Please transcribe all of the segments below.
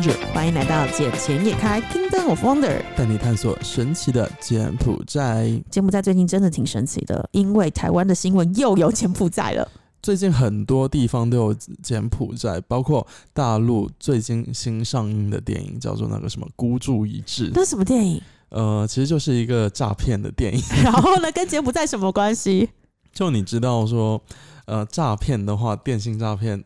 者，欢迎来到《捡钱夜开 Kingdom of Wonder》。带你探索神奇的柬埔寨。柬埔寨最近真的挺神奇的，因为台湾的新闻又有柬埔寨了。最近很多地方都有柬埔寨，包括大陆最近新上映的电影叫做那个什么《孤注一掷》，那什么电影？呃，其实就是一个诈骗的电影。然后呢，跟柬埔寨什么关系？就你知道说，呃，诈骗的话，电信诈骗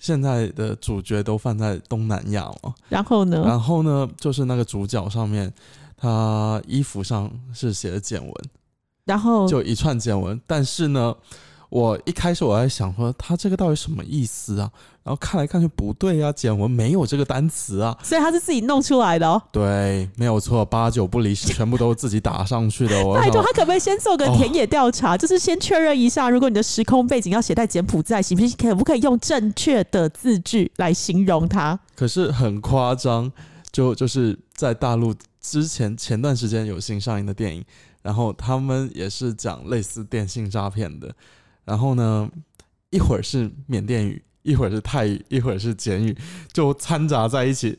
现在的主角都放在东南亚嘛。然后呢？然后呢，就是那个主角上面，他衣服上是写的简文，然后就一串简文。但是呢，我一开始我在想说，他这个到底什么意思啊？然后看来看去不对啊，简文没有这个单词啊。所以他是自己弄出来的哦。对，没有错，八九不离十，全部都是自己打上去的。我拜托，他可不可以先做个田野调查，就是先确认一下，如果你的时空背景要写在柬埔寨，行不行？可不可以用正确的字句来形容它？可是很夸张，就就是在大陆之前前段时间有新上映的电影，然后他们也是讲类似电信诈骗的，然后呢，一会儿是缅甸语。一会儿是泰语，一会儿是简语，就掺杂在一起。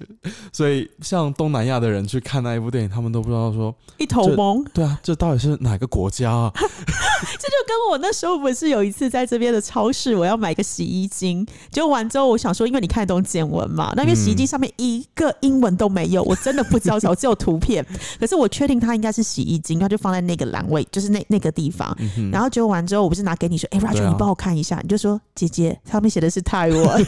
所以，像东南亚的人去看那一部电影，他们都不知道说，一头懵。对啊，这到底是哪个国家啊？这就跟我那时候不是有一次在这边的超市，我要买个洗衣精，结果完之后，我想说，因为你看得懂简文嘛，那边洗衣机上面一个英文都没有，我真的不知道，我只有图片。可是我确定它应该是洗衣精，它就放在那个栏位，就是那那个地方。然后结果完之后，我不是拿给你说，哎，Roger，你帮我看一下，你就说，姐姐，上面写的是泰文，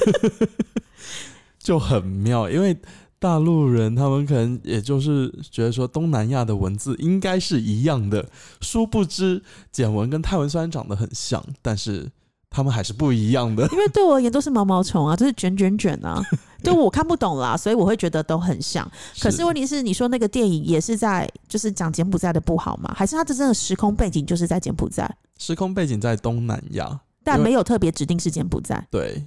就很妙，因为大陆人他们可能也就是觉得说东南亚的文字应该是一样的，殊不知简文跟泰文虽然长得很像，但是他们还是不一样的。因为对我而言都是毛毛虫啊，就是卷卷卷啊，对我看不懂啦，所以我会觉得都很像。可是问题是，你说那个电影也是在就是讲柬埔寨的不好吗？还是它的真的时空背景就是在柬埔寨？时空背景在东南亚。但没有特别指定是柬埔寨，对，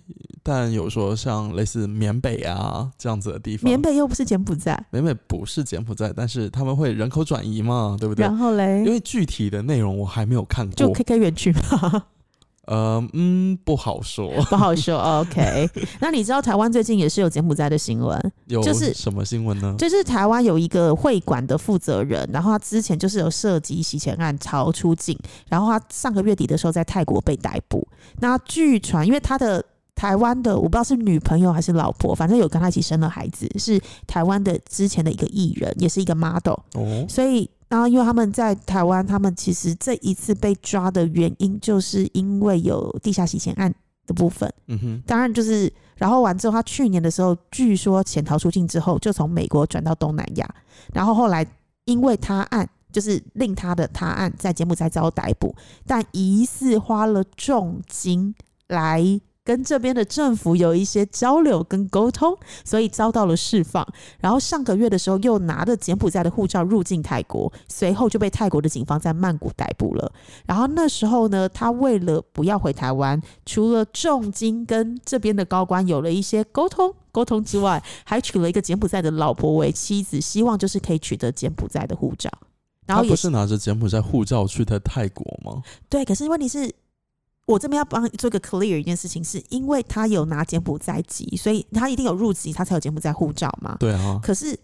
但有说像类似缅北啊这样子的地方，缅北又不是柬埔寨，缅北不是柬埔寨，但是他们会人口转移嘛，对不对？然后嘞，因为具体的内容我还没有看过，就 K K 园区吗？呃嗯，不好说，不好说。OK，那你知道台湾最近也是有柬埔寨的新闻，有就是什么新闻呢？就是台湾有一个会馆的负责人，然后他之前就是有涉及洗钱案逃出境，然后他上个月底的时候在泰国被逮捕。那据传，因为他的台湾的我不知道是女朋友还是老婆，反正有跟他一起生了孩子，是台湾的之前的一个艺人，也是一个 model，哦，所以。然后，因为他们在台湾，他们其实这一次被抓的原因，就是因为有地下洗钱案的部分。嗯哼，当然就是，然后完之后，他去年的时候，据说潜逃出境之后，就从美国转到东南亚，然后后来因为他案，就是令他的他案在柬埔寨遭逮捕，但疑似花了重金来。跟这边的政府有一些交流跟沟通，所以遭到了释放。然后上个月的时候，又拿着柬埔寨的护照入境泰国，随后就被泰国的警方在曼谷逮捕了。然后那时候呢，他为了不要回台湾，除了重金跟这边的高官有了一些沟通沟通之外，还娶了一个柬埔寨的老婆为妻子，希望就是可以取得柬埔寨的护照。然后不是拿着柬埔寨护照去的泰国吗？对，可是问题是。我这边要帮你做一个 clear 一件事情，是因为他有拿柬埔寨籍，所以他一定有入籍，他才有柬埔寨护照嘛。对啊，可是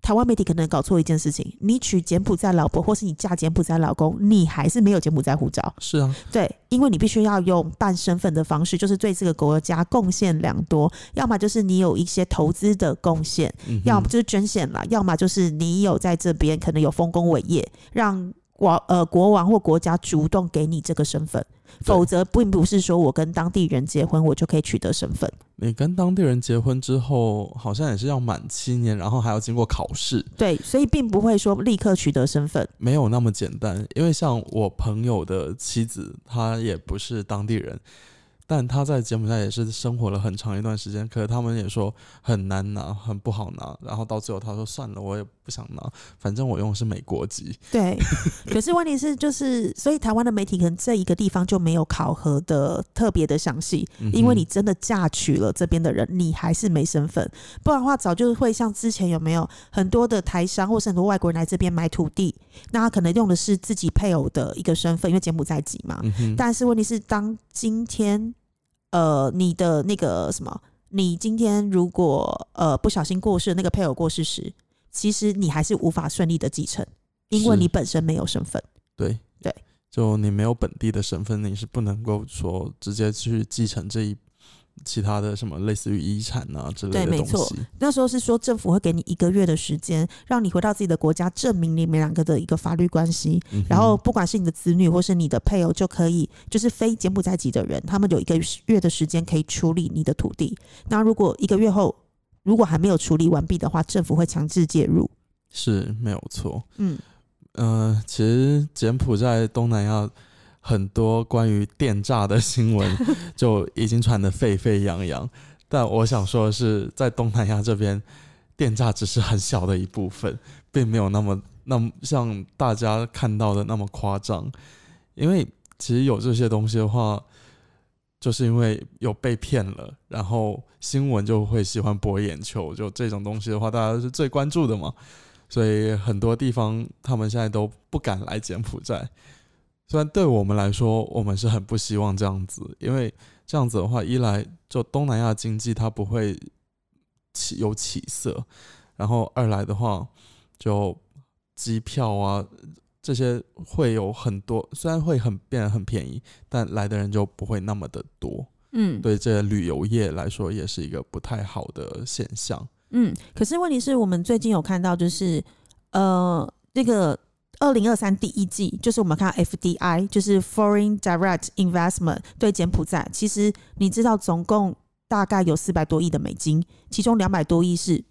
台湾媒体可能搞错一件事情：你娶柬埔寨老婆，或是你嫁柬埔寨老公，你还是没有柬埔寨护照。是啊，对，因为你必须要用办身份的方式，就是对这个国家贡献良多，要么就是你有一些投资的贡献，嗯要么就是捐献了，要么就是你有在这边可能有丰功伟业，让王呃国王或国家主动给你这个身份。否则，并不是说我跟当地人结婚，我就可以取得身份。你跟当地人结婚之后，好像也是要满七年，然后还要经过考试，对，所以并不会说立刻取得身份。没有那么简单。因为像我朋友的妻子，她也不是当地人，但她在柬埔寨也是生活了很长一段时间。可是他们也说很难拿，很不好拿。然后到最后，他说算了，我也不想拿，反正我用的是美国籍。对，可是问题是，就是所以台湾的媒体可能这一个地方就没有考核的特别的详细，因为你真的嫁娶了这边的人，你还是没身份，不然的话早就会像之前有没有很多的台商或是很多外国人来这边买土地，那他可能用的是自己配偶的一个身份，因为柬埔寨籍嘛。嗯，但是问题是，当今天呃你的那个什么你今天如果呃不小心过世，那个配偶过世时，其实你还是无法顺利的继承，因为你本身没有身份。对对，就你没有本地的身份，你是不能够说直接去继承这一其他的什么类似于遗产啊之类的东对没错西。那时候是说政府会给你一个月的时间，让你回到自己的国家，证明你们两个的一个法律关系。嗯然后不管是你的子女或是你的配偶，就可以就是非柬埔寨籍的人，他们有一个月的时间可以处理你的土地。那如果一个月后如果还没有处理完毕的话，政府会强制介入。是没有错。嗯，呃，其实柬埔寨东南亚很多关于电诈的新闻 就已经传得沸沸扬扬，但我想说的是，在东南亚这边，电诈只是很小的一部分，并没有那么那么像大家看到的那么夸张。因为其实有这些东西的话，就是因为有被骗了，然后新闻就会喜欢博眼球，就这种东西的话，大家是最关注的嘛。所以很多地方他们现在都不敢来柬埔寨。虽然对我们来说，我们是很不希望这样子，因为这样子的话，一来就东南亚经济它不会起有起色，然后二来的话，就机票啊这些会有很多，虽然会很变得很便宜，但来的人就不会那么的多。嗯，对这旅游业来说，也是一个不太好的现象。嗯，可是问题是我们最近有看到，就是呃，那个二零二三第一季，就是我们看到 FDI，就是 Foreign Direct Investment 对柬埔寨，其实你知道总共大概有四百多亿的美金，其中两百多亿是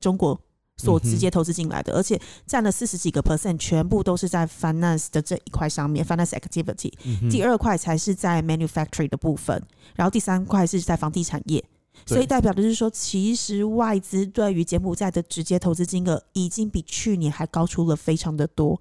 中国。所直接投资进来的，而且占了四十几个 percent，全部都是在 finance 的这一块上面，finance activity。嗯第二块才是在 manufacturing 的部分，然后第三块是在房地产业。所以代表的是说，其实外资对于柬埔寨的直接投资金额已经比去年还高出了非常的多，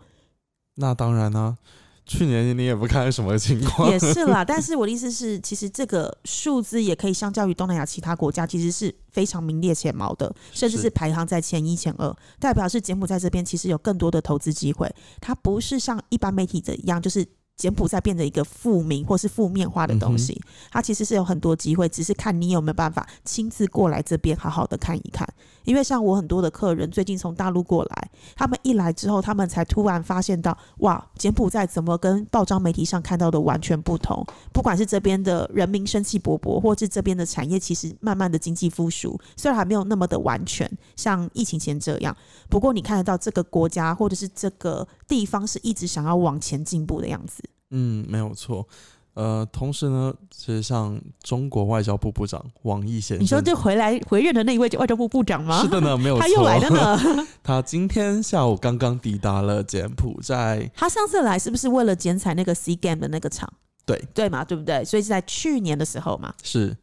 那当然啦、去年你也不看是什么情况，也是啦。但是我的意思是，其实这个数字也可以相较于东南亚其他国家，其实是非常名列前茅的，甚至是是排行在前一、前二。代表是柬埔寨这边其实有更多的投资机会，它不是像一般媒体的一样，就是。柬埔寨变成一个负名或是负面化的东西，它其实是有很多机会，只是看你有没有办法亲自过来这边好好的看一看。因为像我很多的客人最近从大陆过来，他们一来之后，他们才突然发现到，哇，柬埔寨怎么跟报章媒体上看到的完全不同？不管是这边的人民生气勃勃，或是这边的产业其实慢慢的经济复苏，虽然还没有那么的完全像疫情前这样，不过你看得到这个国家或者是这个地方是一直想要往前进步的样子。嗯，没有错。呃，同时呢，其实像中国外交部部长王毅先生，你说就回来回任的那一位外交部部长吗？是的呢，没有错，他又来了呢。他今天下午刚刚抵达了柬埔寨，他上次来是不是为了剪彩那个 C Game 的那个场？对对嘛，对不对？所以是在去年的时候嘛。是，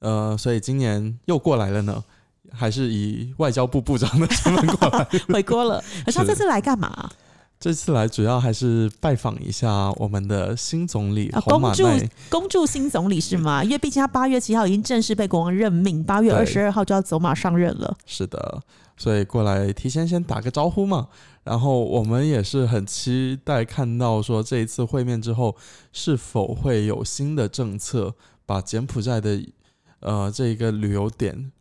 呃，所以今年又过来了呢，还是以外交部部长的身份过来。回国了。可 是他是这次来干嘛、这次来主要还是拜访一下我们的新总理啊恭祝。恭祝新总理是吗？因为毕竟他八月七号已经正式被国王任命，八月对二十二号就要走马上任了。是的，所以过来提前先打个招呼嘛。然后我们也是很期待看到说这一次会面之后，是否会有新的政策，把柬埔寨的呃这个旅游点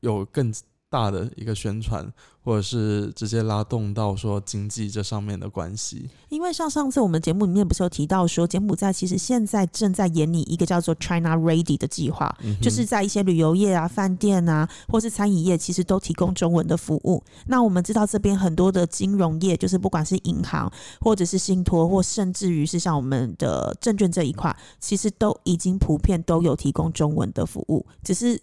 有更大的一个宣传，或者是直接拉动到说经济这上面的关系。因为像上次我们节目里面不是有提到说，柬埔寨其实现在正在演拟一个叫做 China Ready 的计划，嗯就是在一些旅游业啊、饭店啊，或是餐饮业，其实都提供中文的服务。那我们知道这边很多的金融业，就是不管是银行或者是信托，或甚至于是像我们的证券这一块，其实都已经普遍都有提供中文的服务，只是。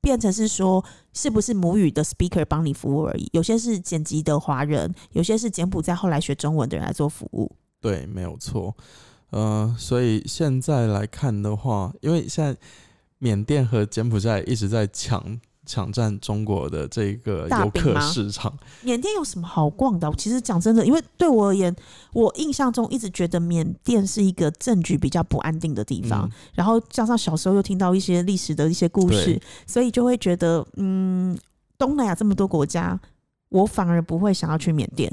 变成是说，是不是母语的 speaker 帮你服务而已？有些是剪辑的华人，有些是柬埔寨后来学中文的人来做服务。对，没有错。嗯，所以现在来看的话，因为现在缅甸和柬埔寨一直在抢抢占中国的这个游客市场。缅甸有什么好逛的？其实讲真的，因为对我而言，我印象中一直觉得缅甸是一个政局比较不安定的地方，嗯然后加上小时候又听到一些历史的一些故事，所以就会觉得，嗯，东南亚这么多国家，我反而不会想要去缅甸。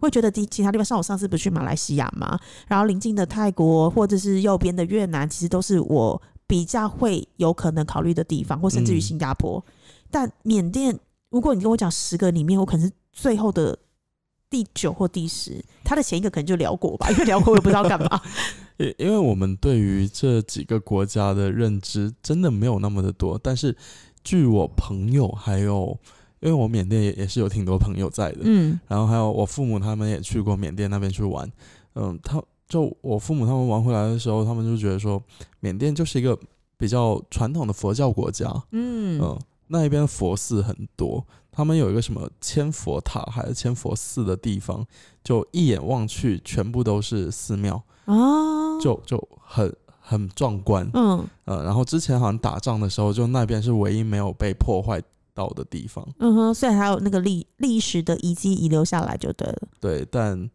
会觉得第其他地方，像我上次不是去马来西亚嘛，然后邻近的泰国或者是右边的越南，其实都是我比较会有可能考虑的地方，或甚至于嗯新加坡。但缅甸，如果你跟我讲十个里面，我可能是最后的第九或第十，他的前一个可能就辽国吧，因为辽国我也不知道干嘛。因因为我们对于这几个国家的认知真的没有那么的多，但是据我朋友还有，因为我缅甸也也是有挺多朋友在的，嗯。然后还有我父母他们也去过缅甸那边去玩，嗯，他就我父母他们玩回来的时候，他们就觉得说缅甸就是一个比较传统的佛教国家，嗯。嗯，那一边佛寺很多，他们有一个什么千佛塔还是千佛寺的地方，就一眼望去全部都是寺庙，啊，就就很很壮观，嗯。呃，然后之前好像打仗的时候，就那边是唯一没有被破坏到的地方，嗯哼，所以还有那个历历史的遗迹遗留下来就对了。对，但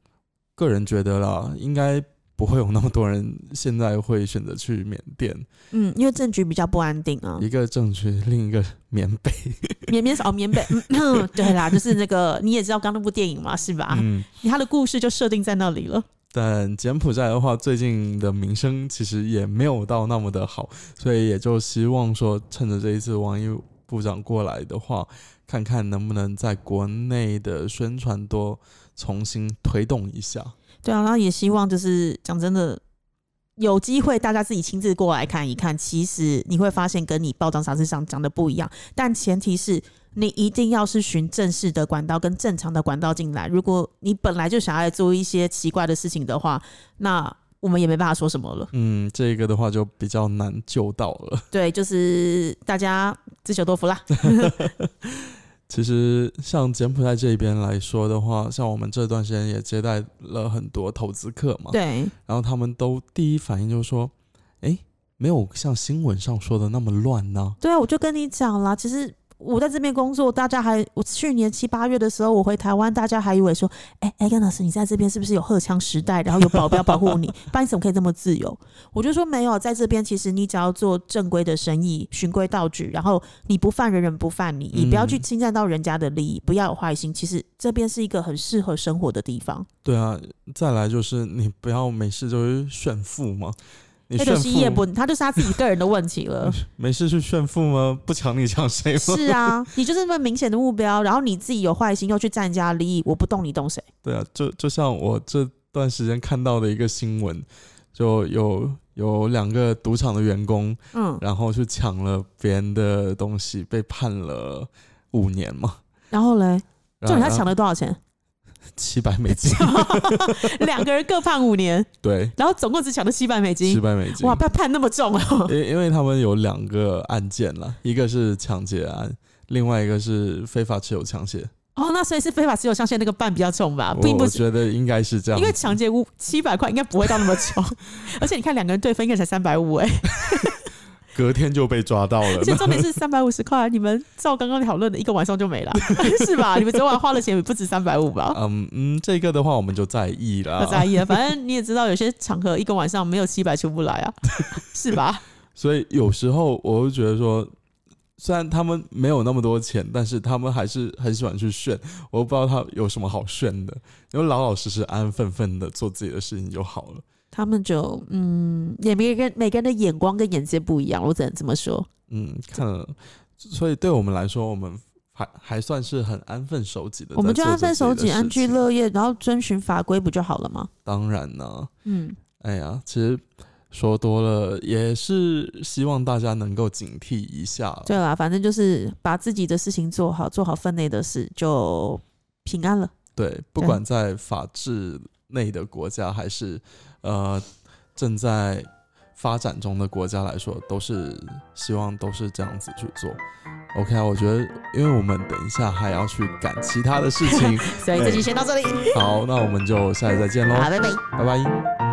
个人觉得啦，应该不会有那么多人现在会选择去缅甸，嗯，因为政局比较不安定啊。一个政局，另一个缅北，缅缅哦，缅北，嗯，对啦，就是那个你也知道刚那部电影嘛，是吧？嗯。他的故事就设定在那里了。但柬埔寨的话，最近的名声其实也没有到那么的好，所以也就希望说，趁着这一次王毅部长过来的话，看看能不能在国内的宣传多重新推动一下。对啊，然后也希望就是讲真的，有机会大家自己亲自过来看一看，其实你会发现跟你报章杂志上讲的不一样。但前提是你一定要是循正式的管道跟正常的管道进来。如果你本来就想要做一些奇怪的事情的话，那我们也没办法说什么了。嗯，这个的话就比较难救到了。对，就是大家自求多福啦。其实像柬埔寨这边来说的话，像我们这段时间也接待了很多投资客嘛，对，然后他们都第一反应就是说，哎，没有像新闻上说的那么乱呢、对啊，我就跟你讲啦，其实我在这边工作，大家还我去年七八月的时候，我回台湾，大家还以为说，哎、哎，甘老师，你在这边是不是有荷枪实弹，然后有保镖保护你，不然你怎么可以这么自由？我就说没有，在这边其实你只要做正规的生意，循规蹈矩，然后你不犯人人不犯你，你不要去嗯侵占到人家的利益，不要有坏心。其实这边是一个很适合生活的地方。对啊，再来就是你不要没事就是炫富嘛，你那就是叶不，他就是他自己个人的问题了。没事去炫富吗？不抢你抢谁吗？是啊，你就是那么明显的目标，然后你自己有坏心又去占人家利益，我不动你动谁？对啊，就就像我这段时间看到的一个新闻，就有有两个赌场的员工，嗯，然后去抢了别人的东西，被判了五年嘛。然后嘞，重点他抢了了多少钱？七百美金，两个人各判五年，对，然后总共只抢了七百美金七。百美金。哇，不要判那么重哦！因因为他们有两个案件啦，一个是抢劫案，另外一个是非法持有枪械。哦，那所以是非法持有枪械那个判比较重吧，我并不。我觉得应该是这样，因为抢劫五七百块应该不会到那么重，而且你看两个人对分应该才三百五哎，隔天就被抓到了而。且重点是三百五十块，你们照刚刚讨论的一个晚上就没了，是吧？你们昨晚花了钱也不止三百五吧？嗯嗯，这个的话我们就在意了，不在意了，反正你也知道，有些场合一个晚上没有七百出不来啊，是吧？所以有时候我会觉得说，虽然他们没有那么多钱，但是他们还是很喜欢去炫。我不知道他有什么好炫的，因为老老实实、安安分分的做自己的事情就好了。他们就嗯，也每个人每个人的眼光跟眼界不一样，我只能这么说。嗯，看了，所以对我们来说，我们还还算是很安分守己的。我们就安分守己、安居乐。乐业，然后遵循法规不就好了吗？当然呢，嗯，哎呀，其实说多了也是希望大家能够警惕一下。对啦，反正就是把自己的事情做好，做好分内的事，就平安了。对，不管在法治内的国家，还是呃正在发展中的国家来说，都是希望都是这样子去做。OK 啊，我觉得，因为我们等一下还要去赶其他的事情。所以这期先到这里，好，那我们就下期再见喽，好，拜拜。拜拜。